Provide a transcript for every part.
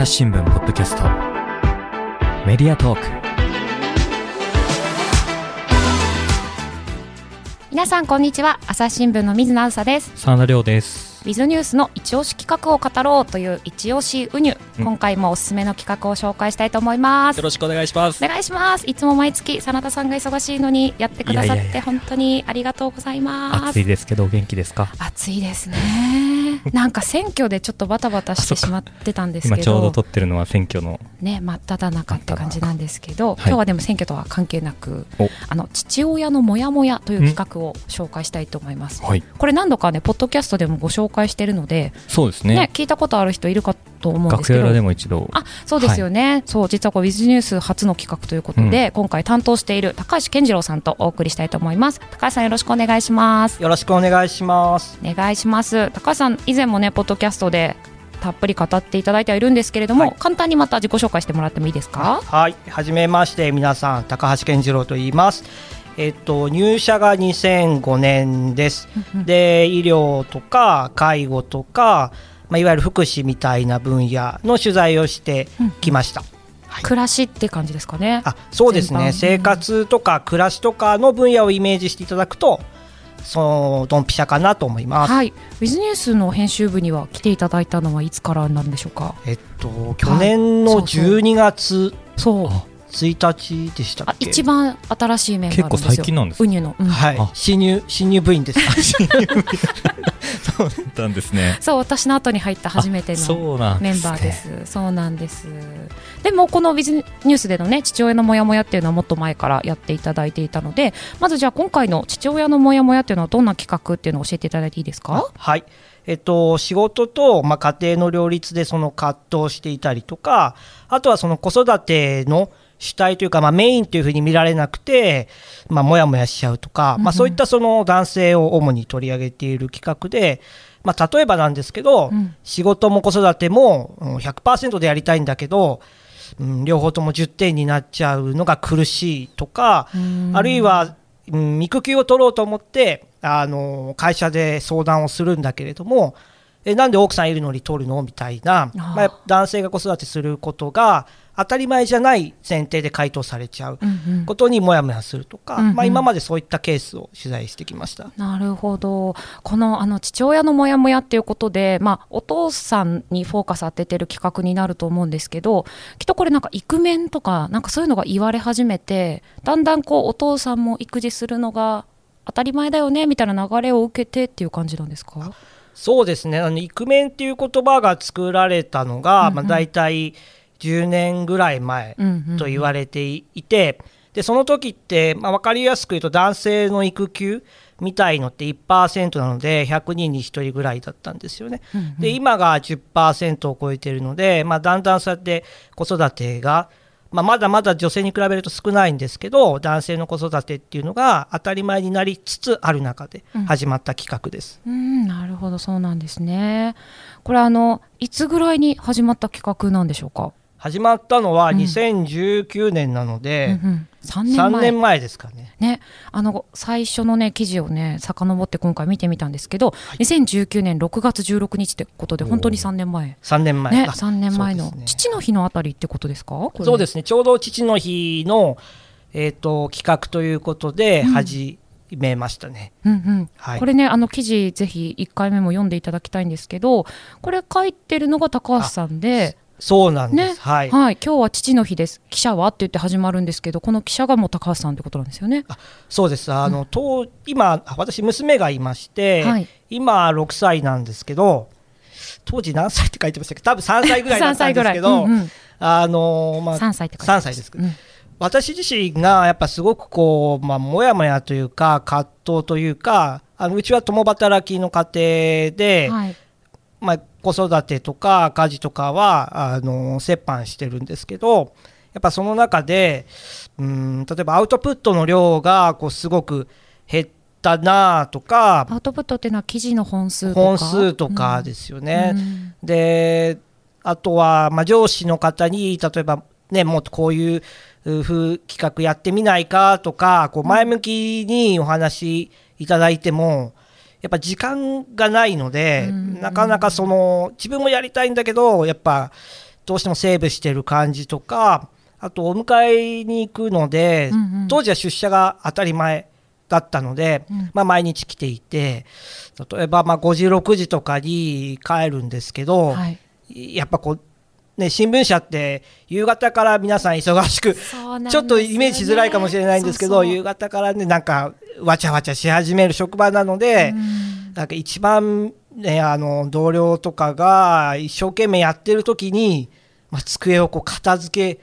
朝日新聞ポッドキャスト。メディアトーク。皆さんこんにちは。朝日新聞の水野あです。真田亮です。ウィズニュースの一押し企画を語ろうという一押しウニュ、うん。今回もおすすめの企画を紹介したいと思います。よろしくお願いします。お願いします。いつも毎月真田さんが忙しいのにやってくださって本当にありがとうございます。暑いですけどお元気ですか？暑いですね なんか選挙でちょっとバタバタしてしまってたんですけ今ちょうどど撮ってるのは選挙の。ね真っ只中って感じなんですけど、はい。今日はでも選挙とは関係なくお。あの父親のモヤモヤという企画を紹介したいと思います。はい。これ何度かねポッドキャストでもご紹介してるのでそうですね。ね聞いたことある人いるかと思うんですけど。楽屋裏でも一度。あそうですよね、そう実はこうウィズニュース初の企画ということで、今回担当している高橋健次郎さんとお送りしたいと思います。高橋さんよろしくお願いします。よろしくお願いします。お願いします。高橋さん以前もねポッドキャストでたっぷり語っていただいてはいるんですけれども、はい。簡単にまた自己紹介してもらってもいいですか？はい、はじめまして、皆さん、高橋健次郎と言います。えっと、入社が2005年です。で、医療とか介護とか、まあ、いわゆる福祉みたいな分野の取材をしてきました。はい暮らしって感じですかね。あそうですね。生活とか暮らしとかの分野をイメージしていただくとそのドンピシャかなと思います。はい。ウィズニュースの編集部には来ていただいたのはいつからなんでしょうか？えっと去年のそうそう。12月。そう。あ1日でしたっあけ一番新しいメンバーなんですよ結構最近なんですか？ウニュの、うんはいあ、新入新入部員です。そうだったんですね そう私の後に入った初めてのそうなんメンバーです。そうなんです。でもこのビズニュースでのね父親のモヤモヤっていうのはもっと前からやっていただいていたので、まずじゃあ今回の父親のモヤモヤっていうのはどんな企画っていうのを教えていただいていいですか？はい。えっと、仕事と、まあ、家庭の両立でその葛藤していたりとか、あとはその子育ての主体というか、まあ、メインというふうに見られなくて、まあ、もやもやしちゃうとか、まあ、そういったその男性を主に取り上げている企画で、まあ、例えばなんですけど、うん。仕事も子育てもうん100%でやりたいんだけど、うん、両方とも10点になっちゃうのが苦しいとか、あるいは、うん、育休を取ろうと思ってあの会社で相談をするんだけれどもえなんで奥さんいるのに取るの？みたいな。まあ、男性が子育てすることが当たり前じゃない前提で回答されちゃうことにもやもやするとか、うんうん。まあ、今までそういったケースを取材してきました。なるほど。このあの父親のモヤモヤっていうことで、まあ、お父さんにフォーカス当ててる企画になると思うんですけどきっとこれなんかイクメンとかなんかそういうのが言われ始めてだんだんこうお父さんも育児するのが当たり前だよねみたいな流れを受けてっていう感じなんですか？そうですね。あのイクメンっていう言葉が作られたのが、うんうん。まあ、大体10年ぐらい前うんうんと言われていて、でその時って、まあ、分かりやすく言うと男性の育休みたいのって1%なので100人に1人ぐらいだったんですよね。うんうんで今が10%を超えているので、まあ、だんだんそうやって子育てが、まあ、まだまだ女性に比べると少ないんですけど男性の子育てっていうのが当たり前になりつつある中で始まった企画です。うん、なるほど、そうなんですね。これあのいつぐらいに始まった企画なんでしょうか？始まったのはうん。2019年なので、うんうん、3年前。3年前ですかね。ね、あの最初のね記事をね遡って今回見てみたんですけど、2019年6月16日ってことで本当に3年前。3年前。ね、あ3年前の、ね。父の日のあたりってことですか？そうですね、ちょうど父の日の、えー、と企画ということでうん。始めましたね。うんうん。はい。これねあの記事ぜひ1回目も読んでいただきたいんですけどこれ書いてるのが高橋さんでそうなんです。ね。はい、はい、今日は父の日です。記者はって言って始まるんですけどこの記者がもう高橋さんってことなんですよね。そうです。あの、と今私娘がいまして、はい。今6歳なんですけど、当時何歳って書いてましたけ？ど、多分3歳ぐらいだったんですけど、うんうん。あのまあ3歳って書いてま3す歳です。けど、うん。私自身がやっぱすごくこう、まあ、もやもやというか葛藤というかあのうちは共働きの家庭で、はいまあ、子育てとか家事とかはあの折半してるんですけどやっぱその中でうん例えばアウトプットの量がこうすごく減ったなとかアウトプットっていうのは記事の本数とか？本数とかですよね。うん。であとは、まあ、上司の方に例えば、ね、もっとこういうう風企画やってみないかとかこう前向きにお話いただいても、やっぱ時間がないので、うん。なかなかその自分もやりたいんだけどやっぱどうしてもセーブしてる感じとかあとお迎えに行くので、うんうん。当時は出社が当たり前だったので、うん。まあ、毎日来ていて例えばまあ5時6時とかに帰るんですけど、はい。やっぱこうね新聞社って夕方から皆さん忙しくそうなんですちょっとイメージしづらいかもしれないんですけどそうそう。夕方からねなんかわちゃわちゃし始める職場なので、うん。なんか一番、ね、あの同僚とかが一生懸命やってる時に、まあ、机をこう片付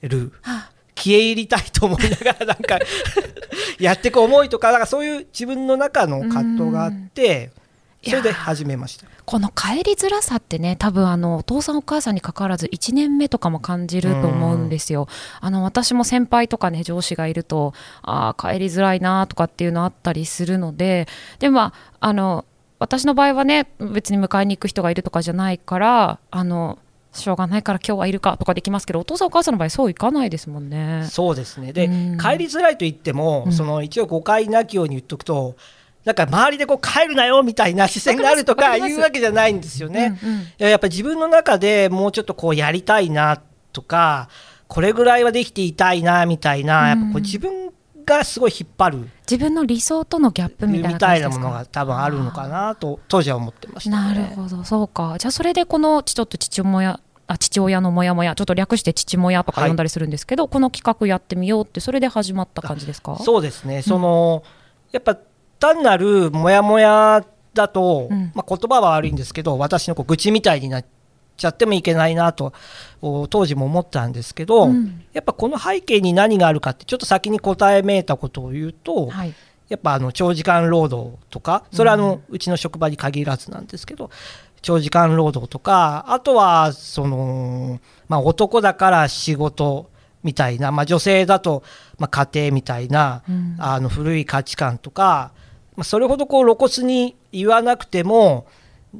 けるは消え入りたいと思いながら なんかやっていく思いとかなんかそういう自分の中の葛藤があってうん。それで始めました。この帰りづらさってね多分あのお父さんお母さんにかかわらず1年目とかも感じると思うんですよ。あの私も先輩とかね上司がいるとあー帰りづらいなとかっていうのあったりするのででもまああの私の場合はね別に迎えに行く人がいるとかじゃないからあのしょうがないから今日はいるかとかできますけどお父さんお母さんの場合そういかないですもんね。そうですねで、うん帰りづらいと言っても、うんその一応誤解なきように言っとくとなんか周りでこう帰るなよみたいな視線があるとかいうわけじゃないんですよね。うんうんいややっぱり自分の中でもうちょっとこうやりたいなとかこれぐらいはできていたいなみたいな、やっぱこう自分がすごい引っ張る。自分の理想とのギャップみたいなものが多分あるのかなと当時は思ってました、なね。るほど、そうか。じゃあ、それでこのちょっと父親、あ父親のモヤモヤ、ちょっと略して父モヤとかはい。呼んだりするんですけど、この企画やってみようって、それで始まった感じですか？そうですね、そのやっぱ単なるモヤモヤだと、うん。まあ、言葉は悪いんですけど私のこう愚痴みたいになっちゃってもいけないなとお当時も思ったんですけど、うん。やっぱこの背景に何があるかってちょっと先に答えめいたことを言うと、はい。やっぱあの長時間労働とかそれはあのうちの職場に限らずなんですけど長時間労働とかあとはその、まあ、男だから仕事みたいな、まあ、女性だとまあ家庭みたいなうん。あの古い価値観とか、まあ、それほどこう露骨に言わなくても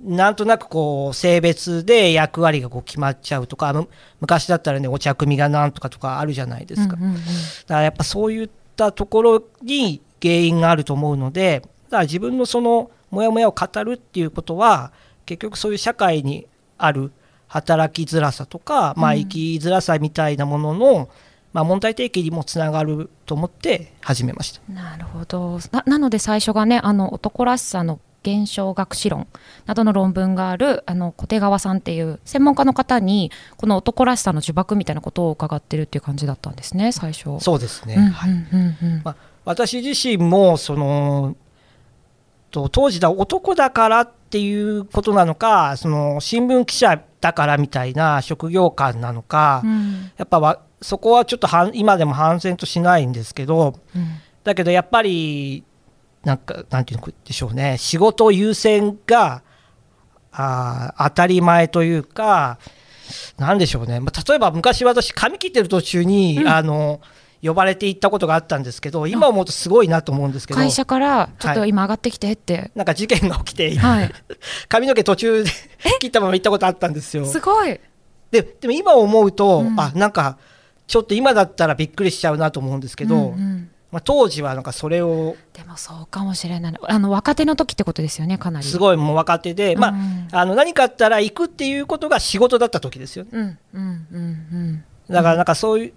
なんとなくこう性別で役割がこう決まっちゃうとかむ昔だったらねお茶組がなんとかとかあるじゃないですか。うんうんうんだからやっぱそういったところに原因があると思うのでだから自分のそのモヤモヤを語るっていうことは結局そういう社会にある働きづらさとか、まあ、うん生きづらさみたいなものの、まあ、問題提起にもつながると思って始めました。なるほど。ななので最初がねあの男らしさの現象学史論などの論文があるあの小手川さんっていう専門家の方にこの男らしさの呪縛みたいなことを伺ってるっていう感じだったんですね最初。そうですね、はい。まあ、私自身もそのと当時だ男だからっていうことなのかその新聞記者だからみたいな職業観なのか、うん。やっぱわそこはちょっとはん今でも反戦としないんですけどうん。だけどやっぱりなんかなんていうんでしょうね。仕事優先があー当たり前というかなんでしょうね、まあ、例えば昔私髪切ってる途中に、あの呼ばれて行ったことがあったんですけど今思うとすごいなと思うんですけど。会社からちょっとはい今上がってきてって、なんか事件が起きて、はい、髪の毛途中で切ったまま行ったことあったんですよ。すごい。ででも今思うと、うん。あなんかちょっと今だったらびっくりしちゃうなと思うんですけど、うんうん。まあ、当時はなんかそれをでもそうかもしれない。あの若手の時ってことですよねかなり。すごいもう若手で、まあうん。あの何かあったら行くっていうことが仕事だった時ですよね。うんうんうんうん。だからなんかそういう、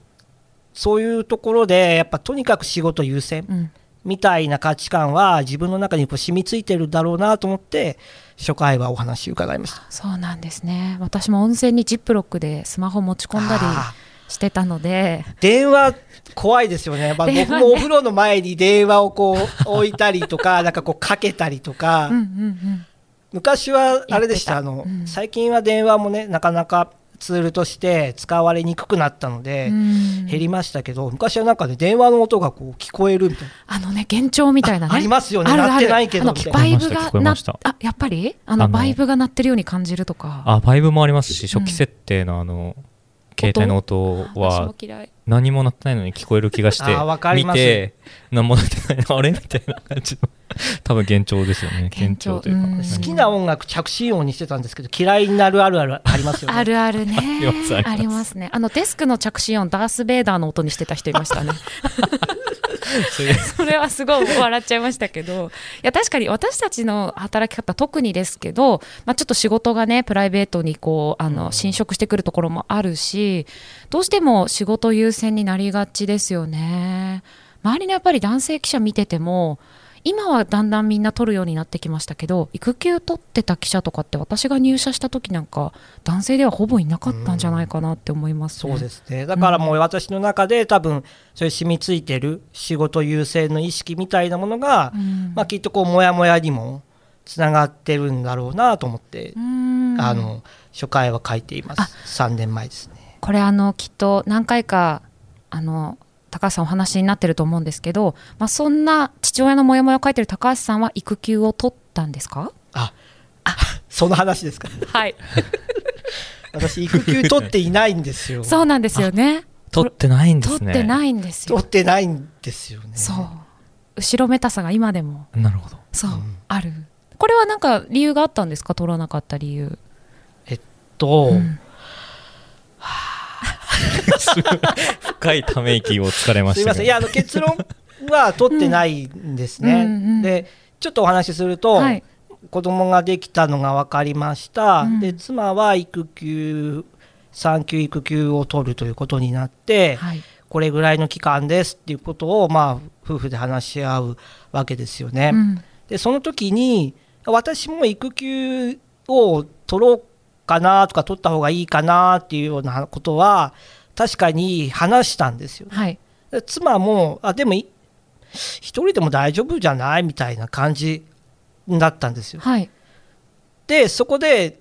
そういうところでやっぱとにかく仕事優先うん。みたいな価値観は自分の中にこう染みついてるだろうなと思って初回はお話伺いました。そうなんですね。私も温泉にジップロックでスマホ持ち込んだりあしてたので。ー電話怖いですよね、まあ、僕もお風呂の前に電話をこう置いたりとか なんかこうかけたりとか、うんうんうん。昔はあれでした。あの、うん。最近は電話もねなかなかツールとして使われにくくなったので、うん。減りましたけど昔はなんかね電話の音がこう聞こえるみたいな。あのね幻聴みたいなね。あありますよね。あるある。鳴ってないけどあのみたいな。バイブ聞こがなえました。あやっぱり？あのあのバイブが鳴ってるように感じるとか。あ、バイブもありますし、初期設定のあの、携帯の音私は何も鳴ってないのに聞こえる気がして、あーわかります。見て、何も鳴ってないの、あれ？みたいな感じの、多分幻聴ですよね。幻聴。というか。う好きな音楽着信音にしてたんですけど嫌いになるあるあるありますよね。あるあるねありますね。あのデスクの着信音ダース・ベイダーの音にしてた人いましたね それはすごい笑っちゃいましたけどいや確かに私たちの働き方特にですけど、まあ、ちょっと仕事がねプライベートにこうあの侵食してくるところもあるしどうしても仕事優先になりがちですよね。周りのやっぱり男性記者見てても今はだんだんみんな取るようになってきましたけど育休取ってた記者とかって私が入社した時なんか男性ではほぼいなかったんじゃないかなって思います、ね。そうですね。だからもう私の中で多分それ染みついてる仕事優先の意識みたいなものが、うん。まあ、きっとこうモヤモヤにもつながってるんだろうなと思って、うん。あの初回は書いています。3年前ですね。これあのきっと何回かあの高橋さんお話になってると思うんですけど、まあ、そんな父親のモヤモヤを書いてる高橋さんは育休を取ったんですか？あその話ですか？はい。私育休取っていないんですよ。そうなんですよね。取ってないんですね。取ってないんですよ。取ってないんですよね。そう。後ろめたさが今でも。なるほど。そう、うん。ある。これはなんか理由があったんですか？取らなかった理由、と、うん 深いため息をつかれますしたけど。いません。いやあの結論は取ってないんですね、うんうんうん。でちょっとお話しすると、はい。子供ができたのが分かりました、うん。で妻は育休産休育休を取るということになって、はい。これぐらいの期間ですっていうことを、まあ、夫婦で話し合うわけですよね。うん。でその時に私も育休を取ろうかなとか取った方がいいかなっていうようなことは確かに話したんですよ。はいで妻もあでもい一人でも大丈夫じゃないみたいな感じだったんですよ。はいでそこで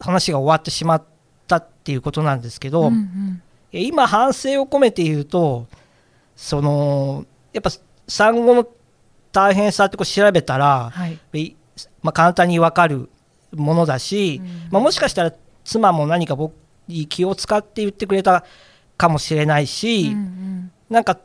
話が終わってしまったっていうことなんですけど、うんうんえ今反省を込めて言うとそのやっぱ産後の大変さってこう調べたら、はいいまあ、簡単に分かるものだし、うん。まあ、もしかしたら妻も何か僕に気を使って言ってくれたかもしれないし、うんうん。なんか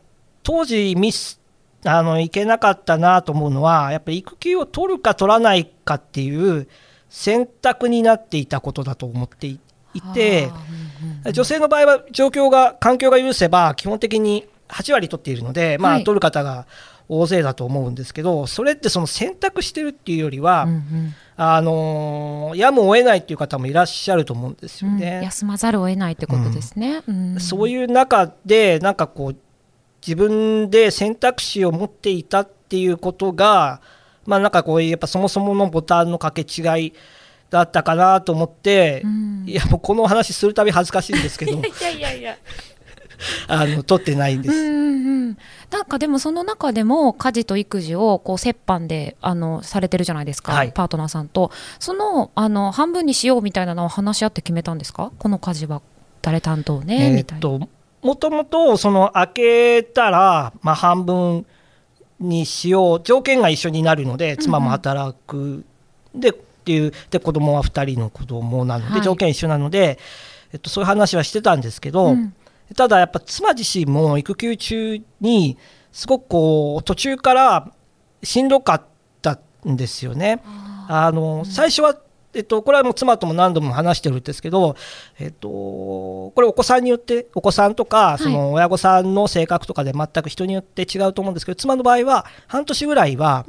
当時ミスあのいけなかったなと思うのはやっぱり育休を取るか取らないかっていう選択になっていたことだと思っていいてうんうん女性の場合は状況が環境が許せば基本的に8割取っているので、まあ、はい。取る方が大勢だと思うんですけどそれってその選択してるっていうよりは、うんうんあのーやむを得ないっていう方もいらっしゃると思うんですようんね。休まざるを得ないってことですね。うんそういう中でなんかこう自分で選択肢を持っていたっていうことがまあなんかこうやっぱそもそものボタンの掛け違いだったかなと思って、うんいやもうこの話するたび恥ずかしいんですけど いやいやいや。あの取ってないんです。うんうんうん。なんかでもその中でも家事と育児をこう折半であのされてるじゃないですか、はい。パートナーさんと。そのあの半分にしようみたいなのを話し合って決めたんですか？この家事は誰担当ね、えみたいな。もともとその開けたら、まあ、半分にしよう条件が一緒になるので妻も働く、でっていうで子供は2人の子供なので、はい。条件一緒なので、えっと、そういう話はしてたんですけど、うんただやっぱ妻自身も育休中にすごくこう途中からしんどかったんですよね。あの最初はえっと、これはもう妻とも何度も話してるんですけど、えっと、これお子さんによってお子さんとかい。その親御さんの性格とかで全く人によって違うと思うんですけど妻の場合は半年ぐらいは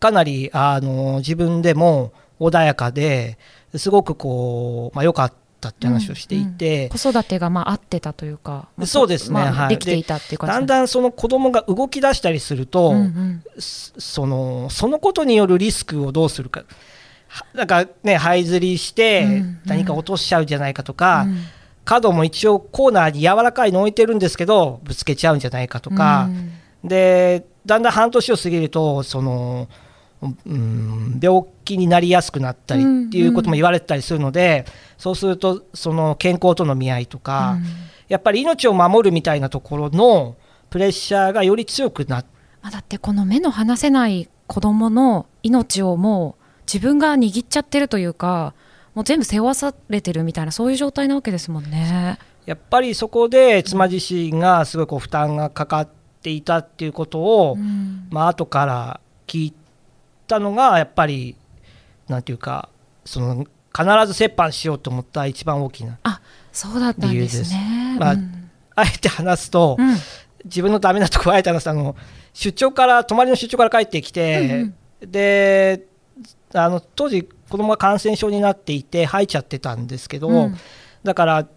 かなりあの自分でも穏やかですごくこう、まあ、良かったって話をしていて、子育てがまあ合ってたというか、まあそうですね。まあはい。できていたっていう感じ。だんだんその子供が動き出したりすると、うんうん。そそのそのことによるリスクをどうするか。はなんかね、這いずりしてうんうん。何か落としちゃうんじゃないかとか、うん。角も一応コーナーに柔らかいの置いてるんですけどぶつけちゃうんじゃないかとか。う、ん。でだんだん半年を過ぎるとその、うん、病気になりやすくなったりっていうことも言われてたりするので、そうするとその健康との見合いとか、うん。やっぱり命を守るみたいなところのプレッシャーがより強くなっだってこの目の離せない子供の命をもう自分が握っちゃってるというかもう全部背負わされてるみたいなそういう状態なわけですもんね。やっぱりそこで妻自身がすごいこう負担がかかっていたっていうことを、うん。まあ後から聞いたのがやっぱりなんていうかその必ず折半しようと思った一番大きなあそうだったんですね。まあうん。あえて話すと、うん。自分のダメなとこあえたのさあの出張から泊まりの出張から帰ってきて、であの当時子供が感染症になっていて吐いちゃってたんですけど、うん。だから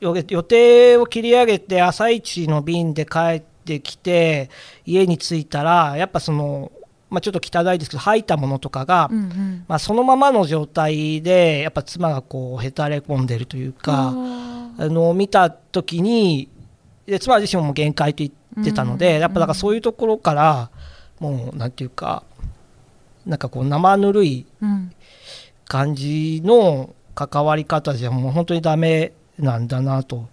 よ予定を切り上げて朝一の便で帰ってきて家に着いたらやっぱその、まあ、ちょっと汚いですけど吐いたものとかが、うんうんまあ、そのままの状態でやっぱ妻がこうへたれ込んでるというか。ああの見た時にで妻自身も限界と言ってたので、うんやっぱだからそういうところからもうなんていうかなんかこう生ぬるい感じの関わり方じゃもう本当にダメなんだなと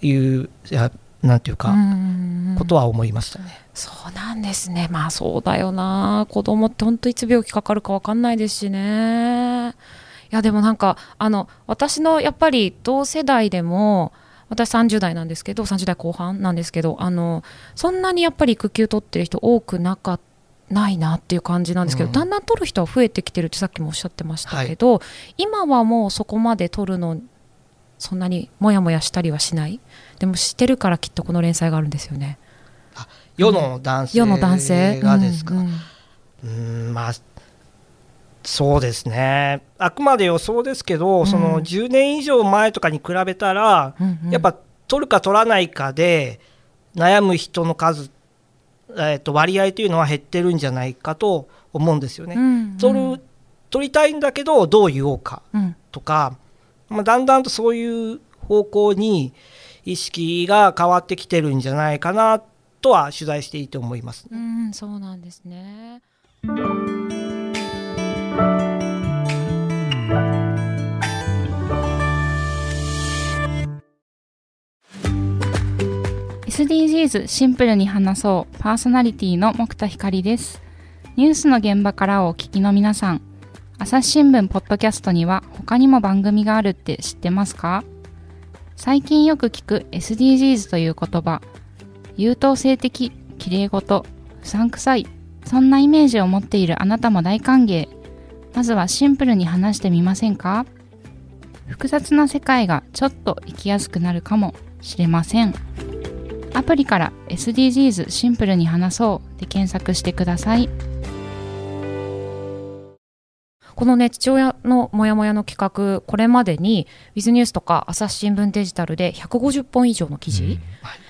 いういやなんていうか、うんことは思いましたね。そうなんですね。まあそうだよな。子供って本当いつ病気かかるか分かんないですしね。いやでもなんかあの私のやっぱり同世代でも私30代なんですけど30代後半なんですけどあのそんなにやっぱり育休取ってる人多くなかないなっていう感じなんですけど、うん。だんだん取る人は増えてきてるってさっきもおっしゃってましたけど、今はもうそこまで取るのそんなにモヤモヤしたりはしない。でもしてるからきっとこの連載があるんですよね。世の男性世の男性。がですか、ううん。うんんまあそうですね。あくまで予想ですけど、うん。その10年以上前とかに比べたら、うんうん。やっぱ取るか取らないかで悩む人の数、えー、と割合というのは減ってるんじゃないかと思うんですよね。うんうん。取る取りたいんだけどどう言おうかうん。とか、まあ、だんだんとそういう方向に意識が変わってきてるんじゃないかなとは取材していて思います。うん、そうなんですね。SDGs シンプルに話そうパーソナリティの木田光ですニュースの現場からお聞きの皆さん朝日新聞ポッドキャストには他にも番組があるって知ってますか？最近よく聞く SDGs という言葉。優等生的綺麗事うさんくさい。そんなイメージを持っているあなたも大歓迎。まずはシンプルに話してみませんか？複雑な世界がちょっと生きやすくなるかもしれません。アプリから SDGs シンプルに話そうで検索してください。このね、父親のモヤモヤの企画、これまでに、ウィズニュースとか朝日新聞デジタルで150本以上の記事、うん。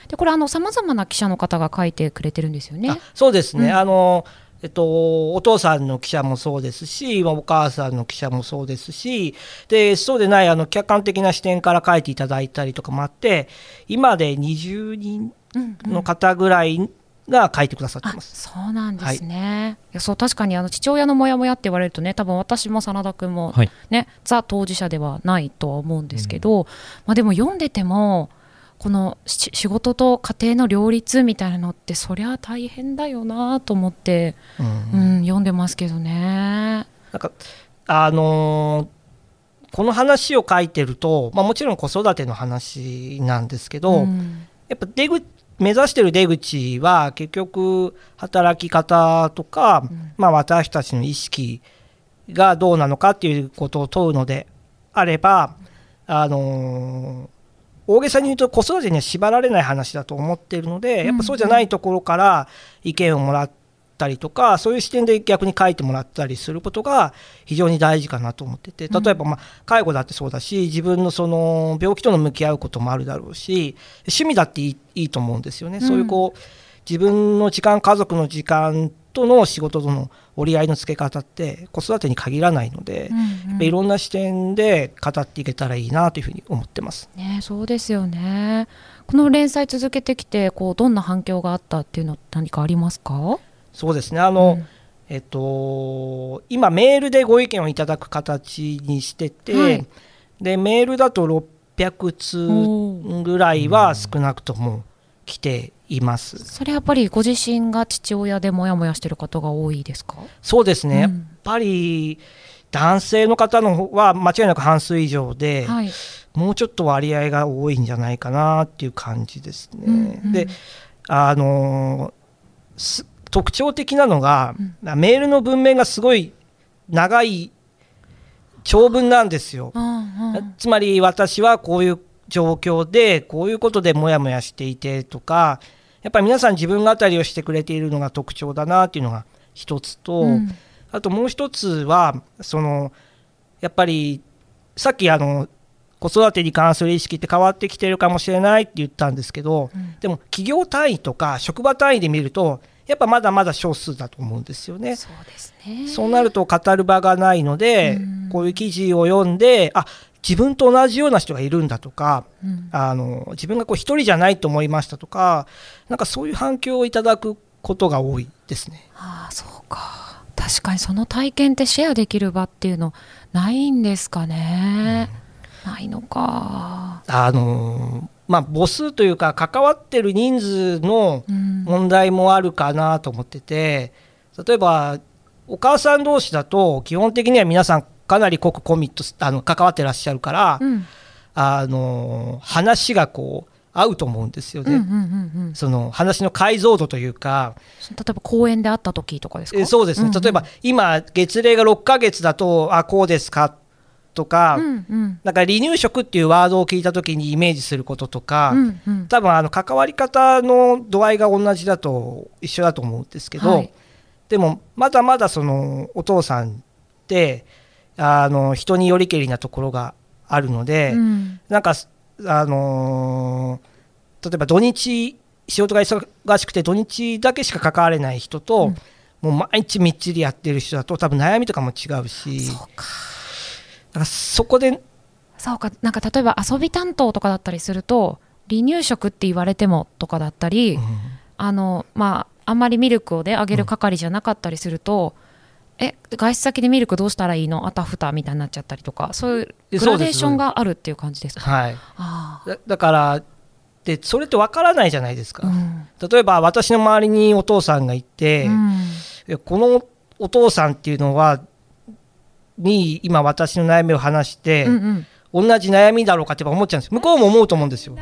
で、これ、あの、様々な記者の方が書いてくれてるんですよね。あ。そうですね、うん。あのえっと、お父さんの記者もそうですし、まあお母さんの記者もそうですし、でそうでないあの客観的な視点から書いていただいたりとかもあって、今で20人の方ぐらいが書いてくださってあます。そうなんですね、い。やそう確かにあの父親のモヤモヤって言われるとね多分私も真田君もはい。ね、ザ当事者ではないとは思うんですけど、まあ、でも読んでてもこのし仕事と家庭の両立みたいなのってそりゃ大変だよなと思って、うん。うん、読んでますけどね。なんかあのーこの話を書いてると、まあ、もちろん子育ての話なんですけど、うん。やっぱ出口目指してる出口は結局働き方とか、うん。まあ、私たちの意識がどうなのかっていうことを問うのであれば、あのー大げさに言うと子育てには縛られない話だと思っているのでやっぱそうじゃないところから意見をもらったりとかそういう視点で逆に書いてもらったりすることが非常に大事かなと思ってて例えばまあ介護だってそうだし自分のその病気との向き合うこともあるだろうし趣味だっていいと思うんですよね。そういうこう自分の時間家族の時間との仕事との折り合いのつけ方って子育てに限らないので、うんうんいろんな視点で語っていけたらいいなというふうに思ってます。ね、そうですよね。この連載続けてきてこうどんな反響があったっていうの何かありますか？そうですねあの、うんえっと、今メールでご意見をいただく形にしてて、はいでメールだと600通ぐらいは少なくとも来ています。それやっぱりご自身が父親でモヤモヤしてる方が多いですか？そうですね、うんやっぱり男性の方の方は間違いなく半数以上で、はい。もうちょっと割合が多いんじゃないかなっていう感じですね。うんうんであの特徴的なのが、メールの文面がすごい長い長文なんですよ。うんうん。つまり私はこういう状況でこういうことでモヤモヤしていてとかやっぱり皆さん自分語りをしてくれているのが特徴だなっていうのが一つと、うん。あともう一つはそのやっぱりさっきあの子育てに関する意識って変わってきてるかもしれないって言ったんですけど、うん。でも企業単位とか職場単位で見るとやっぱまだまだ少数だと思うんですよね。そうですね。そうなると語る場がないので、うん。こういう記事を読んであ自分と同じような人がいるんだとかうん。あの自分がこう一人じゃないと思いましたとかなんかそういう反響をいただくことが多いですね。ああそうか。確かにその体験ってシェアできる場っていうのないんですかね、ないのか。あのまあ、母数というか関わってる人数のうん。問題もあるかなと思ってて例えばお母さん同士だと基本的には皆さんかなり濃くコミットすあの関わってらっしゃるから、うん。あの話がこう合うと思うんですよね。うんうんうんうん。その話の解像度というか、例えば公園で会った時とかですか？えそうですね、んん。例えば今、月齢が6ヶ月だと、あこうですか？とか、うんうん。なんか離乳食っていうワードを聞いたときにイメージすることとか、うんうん。多分あの関わり方の度合いが同じだと一緒だと思うんですけど、はい。でもまだまだそのお父さんってあの人によりけりなところがあるので、うん。なんかあのー例えば土日仕事が忙しくて土日だけしか関われない人と、うん。もう毎日みっちりやってる人だと多分悩みとかも違うし。そうか。だからそこでそうかなんか例えば遊び担当とかだったりすると離乳食って言われてもとかだったり、うん。あのまああんまりミルクをねあげる係じゃなかったりすると、え外出先でミルクどうしたらいいの？あたふたみたいになっちゃったりとかそういうグラデーションがあるっていう感じですか？はい、あだだからでそれって分からないじゃないですか、あうん。例えば私の周りにお父さんがいて、このお父さんっていうのはに今私の悩みを話して、うんうん。同じ悩みだろうかって思っちゃうんです向こうも思うと思うんですよ。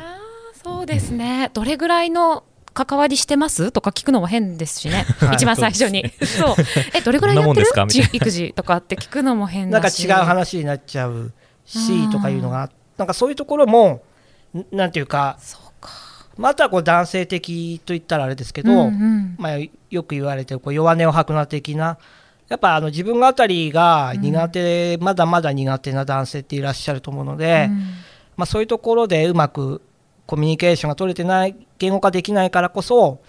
そうですね。どれぐらいの関わりしてます？とか聞くのも変ですしね、はい一番最初に。そうえどれぐらいやってる？育児とかって聞くのも変なんかだし違う話になっちゃうしうんとかいうのがなんかそういうところもんなんていうかそうか。またこう男性的と言ったらあれですけど、うんうん。まあ、よく言われてるこう弱音を吐くな的なやっぱあの自分語りが苦手、まだまだ苦手な男性っていらっしゃると思うので、うん。まあ、そういうところでうまくコミュニケーションが取れてない言語化できないからこそ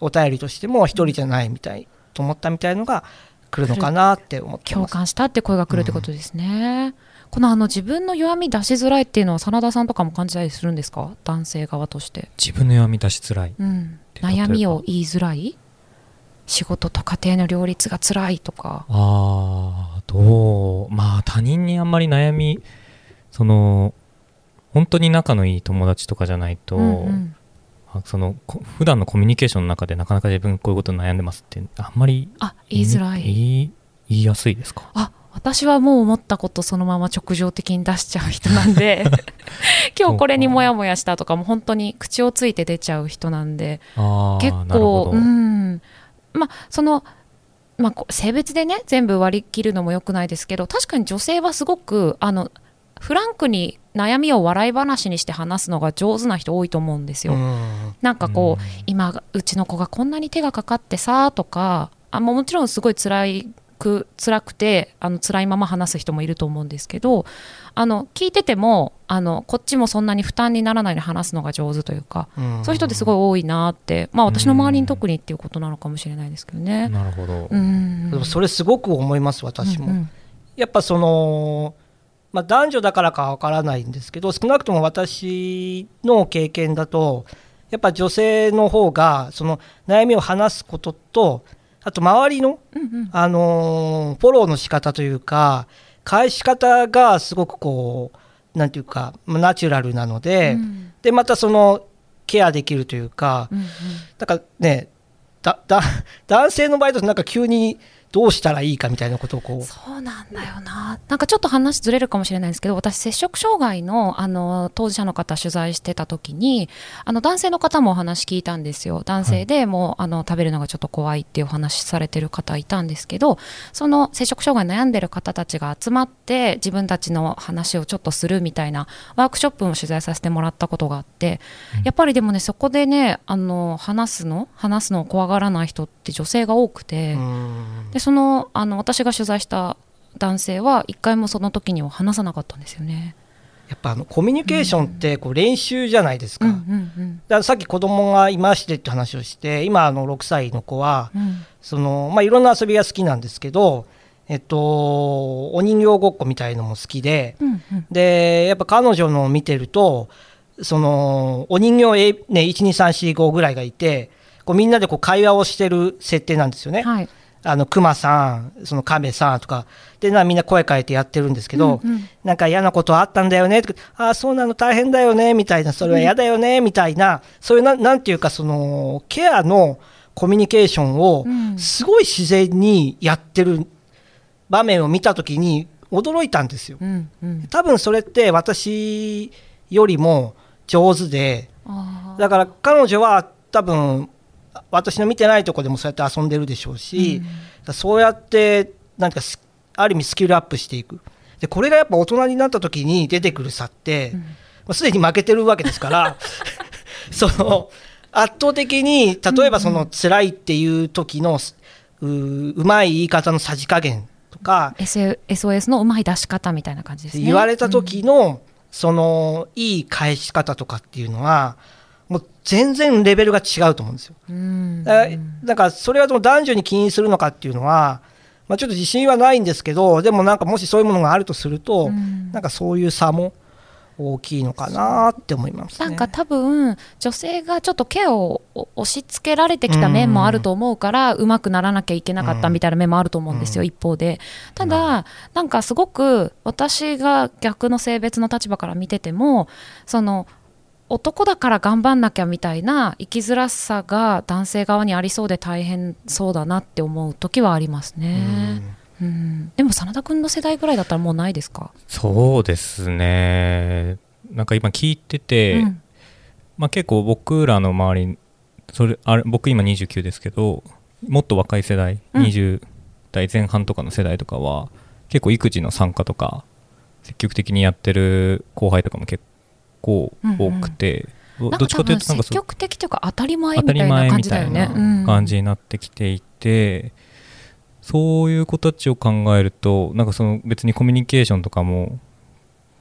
お便りとしても一人じゃないみたいと思ったみたいのが来るのかなって思ってます。共感したって声が来るってことですね、このあの自分の弱み出しづらいっていうのは真田さんとかも感じたりするんですか？男性側として、自分の弱み出しづらい悩みを言いづらい？仕事と家庭の両立が辛いとか。ああどう？まあ他人にあんまり悩みその本当に仲のいい友達とかじゃないと、うんうん。あそのこ普段のコミュニケーションの中でなかなか自分こういうこと悩んでますってあんまりあ言いづらい。言い言いやすいですか？あ私はもう思ったことそのまま直情的に出しちゃう人なんで。今日これにモヤモヤしたとかも本当に口をついて出ちゃう人なんで。結なるほど、構うんまあそのまあこ性別でね全部割り切るのも良くないですけど確かに女性はすごくあのフランクに悩みを笑い話にして話すのが上手な人多いと思うんですよ。うんなんかこう、うん今うちの子がこんなに手がかかってさとかあもうもちろんすごい辛いく辛くてあの辛いまま話す人もいると思うんですけどあの聞いててもあのこっちもそんなに負担にならないで話すのが上手というか、うん。そういう人ってすごい多いなってまあ私の周りに特にっていうことなのかもしれないですけどね。なるほど、うん。でもそれすごく思います私も。うんうん。やっぱその、まあ、男女だからかわからないんですけど少なくとも私の経験だとやっぱ女性の方がその悩みを話すこととあと周りの、うんうん。あのーフォローの仕方というか返し方がすごくこうなんていうかまあナチュラルなので、うん。でまたそのケアできるというか、うんうん。なんかねだだ 男性の場合だとなんか急にどうしたらいいかみたいなことをこう。そうなんだよな。なんかちょっと話ずれるかもしれないんですけど私摂食障害のあの当事者の方取材してた時にあの男性の方もお話聞いたんですよ。男性でもう、あの食べるのがちょっと怖いっていうお話されてる方いたんですけどその摂食障害悩んでる方たちが集まって自分たちの話をちょっとするみたいなワークショップも取材させてもらったことがあって、やっぱりでもねそこでねあの話すの？話すのを怖がらない人って女性が多くて。そのあの私が取材した男性は一回もその時には話さなかったんですよね。やっぱあのコミュニケーションってこう練習じゃないですか。だからさっき子供がいましてって話をして今あの6歳の子はうんうんその、まあ、いろんな遊びが好きなんですけど、えっと、お人形ごっこみたいのも好きでうんうんでやっぱ彼女のを見てるとそのお人形、ね、12345ぐらいがいてこうみんなでこう会話をしてる設定なんですよね。はいあのクマさん、そのカメさんとかでなみんな声変えてやってるんですけど、うんうん。なんか嫌なことあったんだよねとかああそうなの大変だよねみたいなそれは嫌だよねみたいな、そういうななんていうかそのケアのコミュニケーションをうん。すごい自然にやってる場面を見た時に驚いたんですよ。うんうん。多分それって私よりも上手でだから彼女は多分私の見てないとこでもそうやって遊んでるでしょうし、だからそうやってなんかスある意味スキルアップしていく。でこれがやっぱ大人になった時に出てくる差って、まあすでに負けてるわけですから その圧倒的に例えばその辛いっていう時のううまい言い方のさじ加減とか SOS のうまい出し方みたいな感じですね。言われた時の、そのいい返し方とかっていうのはもう全然レベルが違うと思うんですよ。うん。だだからそれはでも男女に起因するのかっていうのは、まあ、ちょっと自信はないんですけどでもなんかもしそういうものがあるとすると、うん。なんかそういう差も大きいのかなって思いますね。なんか多分女性がちょっとケアを押し付けられてきた面もあると思うからうまくならなきゃいけなかったみたいな面もあると思うんですよ、うん。一方で。ただなんかすごく私が逆の性別の立場から見ててもその男だから頑張んなきゃみたいな生きづらさが男性側にありそうで大変そうだなって思う時はありますね、うん、でも真田君の世代ぐらいだったらもうないですか、そうですね。なんか今聞いてて、うん。まあ、結構僕らの周りそれあれ僕今29ですけどもっと若い世代、うん。20代前半とかの世代とかは結構育児の参加とか積極的にやってる後輩とかも結構多くて、どなんどっちかというとなんか積極的というか当たり前みたいな感じだよね。な感じになってきていて、そういう子たちを考えるとなんかその別にコミュニケーションとかも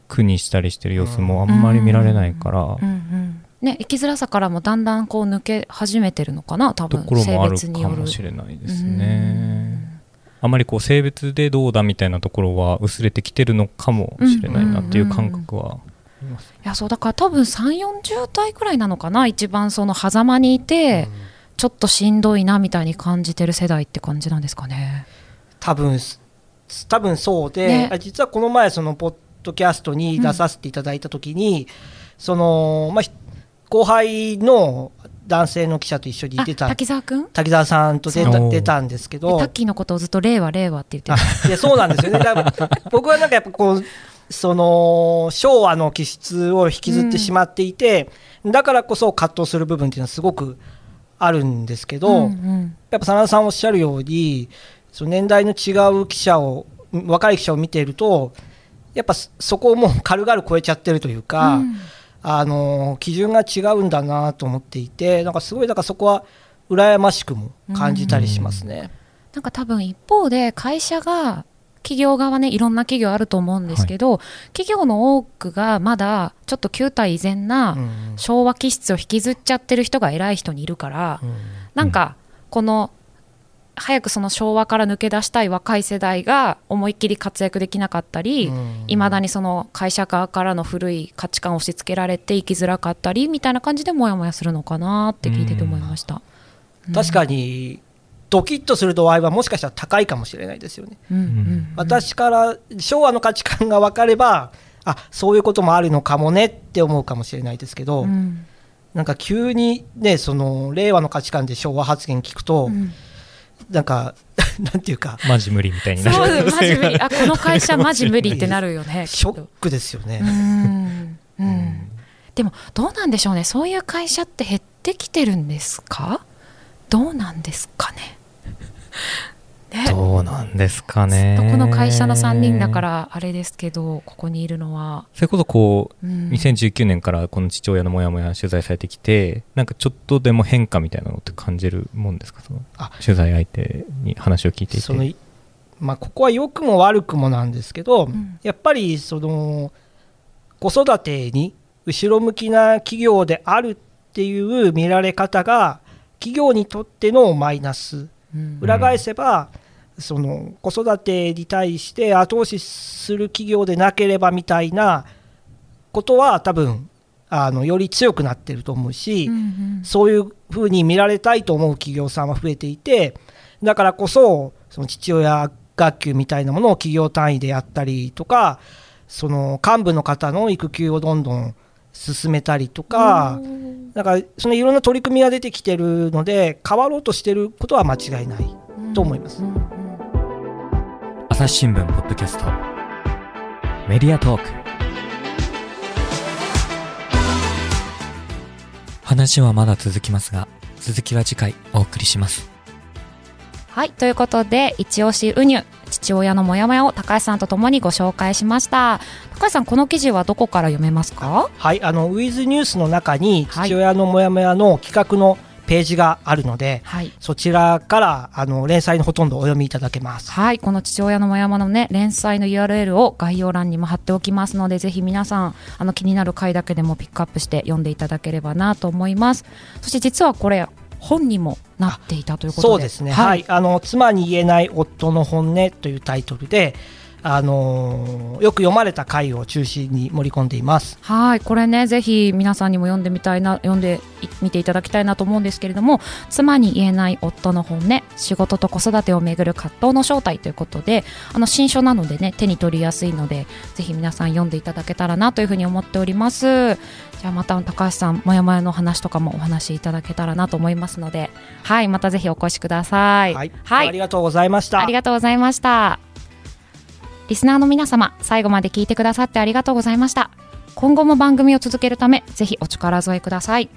苦にしたりしてる様子もあんまり見られないから、うんうんね、生きづらさからもだんだんこう抜け始めてるのかな多と分性ころもあるかもしれないですうね。あまりこう性別でどうだみたいなところは薄れてきてるのかもしれないなっていう感覚は。いやそうだから多分3 4 0代くらいなのかな一番その狭間にいて、ちょっとしんどいなみたいに感じてる世代って感じなんですかね。多分多分そうで、ね。あ実はこの前そのポッドキャストに出させていただいた時に、そのまあひ後輩の男性の記者と一緒にあ出た。滝沢くん滝沢さんと出た出たんですけでどタッキーのことをずっと令和令和って言って。いやそうなんですよね。僕はなんかやっぱこうその昭和の気質を引きずってしまっていて、だからこそ葛藤する部分っていうのはすごくあるんですけど、うんうん。やっぱ真田さんおっしゃるようにその年代の違う記者を若い記者を見ているとやっぱそそこをもう軽々超えちゃってるというか、うん。あの基準が違うんだなと思っていてなんかすごいだからそこは羨ましくも感じたりしますね。なんか多分一方で会社が企業側ねいろんな企業あると思うんですけど、企業の多くがまだちょっと旧態依然なうん昭和気質を引きずっちゃってる人が偉い人にいるから、うんなんかこの早くその昭和から抜け出したい若い世代が思いっきり活躍できなかったりうんいま、未だにその会社側からの古い価値観を押し付けられて生きづらかったりみたいな感じでモヤモヤするのかなって聞いてて思いました。確かにドキッとする度合いはもしかしたら高いかもしれないですよね。うんうん私から昭和の価値観が分かればあそういうこともあるのかもねって思うかもしれないですけど、うん。なんか急にねその令和の価値観で昭和発言聞くと、うん。なんか なんていうかマジ無理みたいになそうるマジ無理。あこの会社マジ無理ってなるよね ショックですよね。うん。うん。でもどうなんでしょうね。そういう会社って減ってきてるんですか？どうなんですかね？ね。どうなんですかね。ずっとこの会社の3人だからあれですけどここにいるのは、それこそこううん。2019年からこの父親のモヤモヤ取材されてきてなんかちょっとでも変化みたいなのって感じるもんですか？そのあ。取材相手に話を聞いていて。そのまあ、ここは良くも悪くもなんですけど、ん。やっぱりその子育てに後ろ向きな企業であるっていう見られ方が企業にとってのマイナスうん裏返せば、その子育てに対して後押しする企業でなければみたいなことは多分あのより強くなってると思うし、うんうん。そういうふうに見られたいと思う企業さんは増えていてだからこそその父親学級みたいなものを企業単位でやったりとかその幹部の方の育休をどんどん進めたりとかだからそのいろんな取り組みが出てきてるので変わろうとしてることは間違いないと思います。うんうん。朝日新聞ポッドキャスト。メディアトーク。話はまだ続きますが続きは次回お送りしますはいということで一押しウニュ父親のモヤモヤを高橋さんとともにご紹介しました高橋さんこの記事はどこから読めますか？はい、あのウィズニュースの中にはい父親のモヤモヤの企画のページがあるので、はいそちらからあの連載のほとんどお読みいただけます。はい、この父親のモヤモヤのね、連載の URL を概要欄にも貼っておきますので、ぜひ皆さん、あの気になる回だけでもピックアップして読んでいただければなと思います。そして実はこれ、本にもなっていたということで。そうですね、はい。あの妻に言えない夫の本音というタイトルで、あのーよく読まれた回を中心に盛り込んでいます。はい、これね、ぜひ皆さんにも読んでみたいな、読んでいみていただきたいなと思うんですけれども、妻に言えない夫の本音、仕事と子育てをめぐる葛藤の正体ということで、あの新書なのでね、手に取りやすいので、ぜひ皆さん読んでいただけたらなというふうに思っております。じゃあまた高橋さん、もやもやの話とかもお話しいただけたらなと思いますので、はい、またぜひお越しください。はい、はいありがとうございました。ありがとうございました。リスナーの皆様、最後まで聞いてくださってありがとうございました。今後も番組を続けるため、ぜひお力添えください。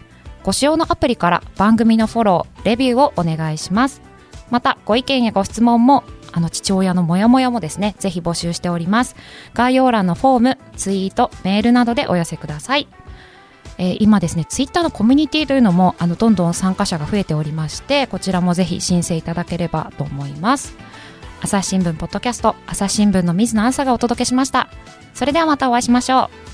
ご使用のアプリから番組のフォロー、レビューをお願いします。また、ご意見やご質問も、あの父親のモヤモヤもですね、ぜひ募集しております。概要欄のフォーム、ツイート、メールなどでお寄せください。えー今ですね、ツイッターのコミュニティというのも、あの、どんどん参加者が増えておりまして、こちらもぜひ申請いただければと思います。朝日新聞ポッドキャスト朝日新聞の水野あさがお届けしました。それではまたお会いしましょう。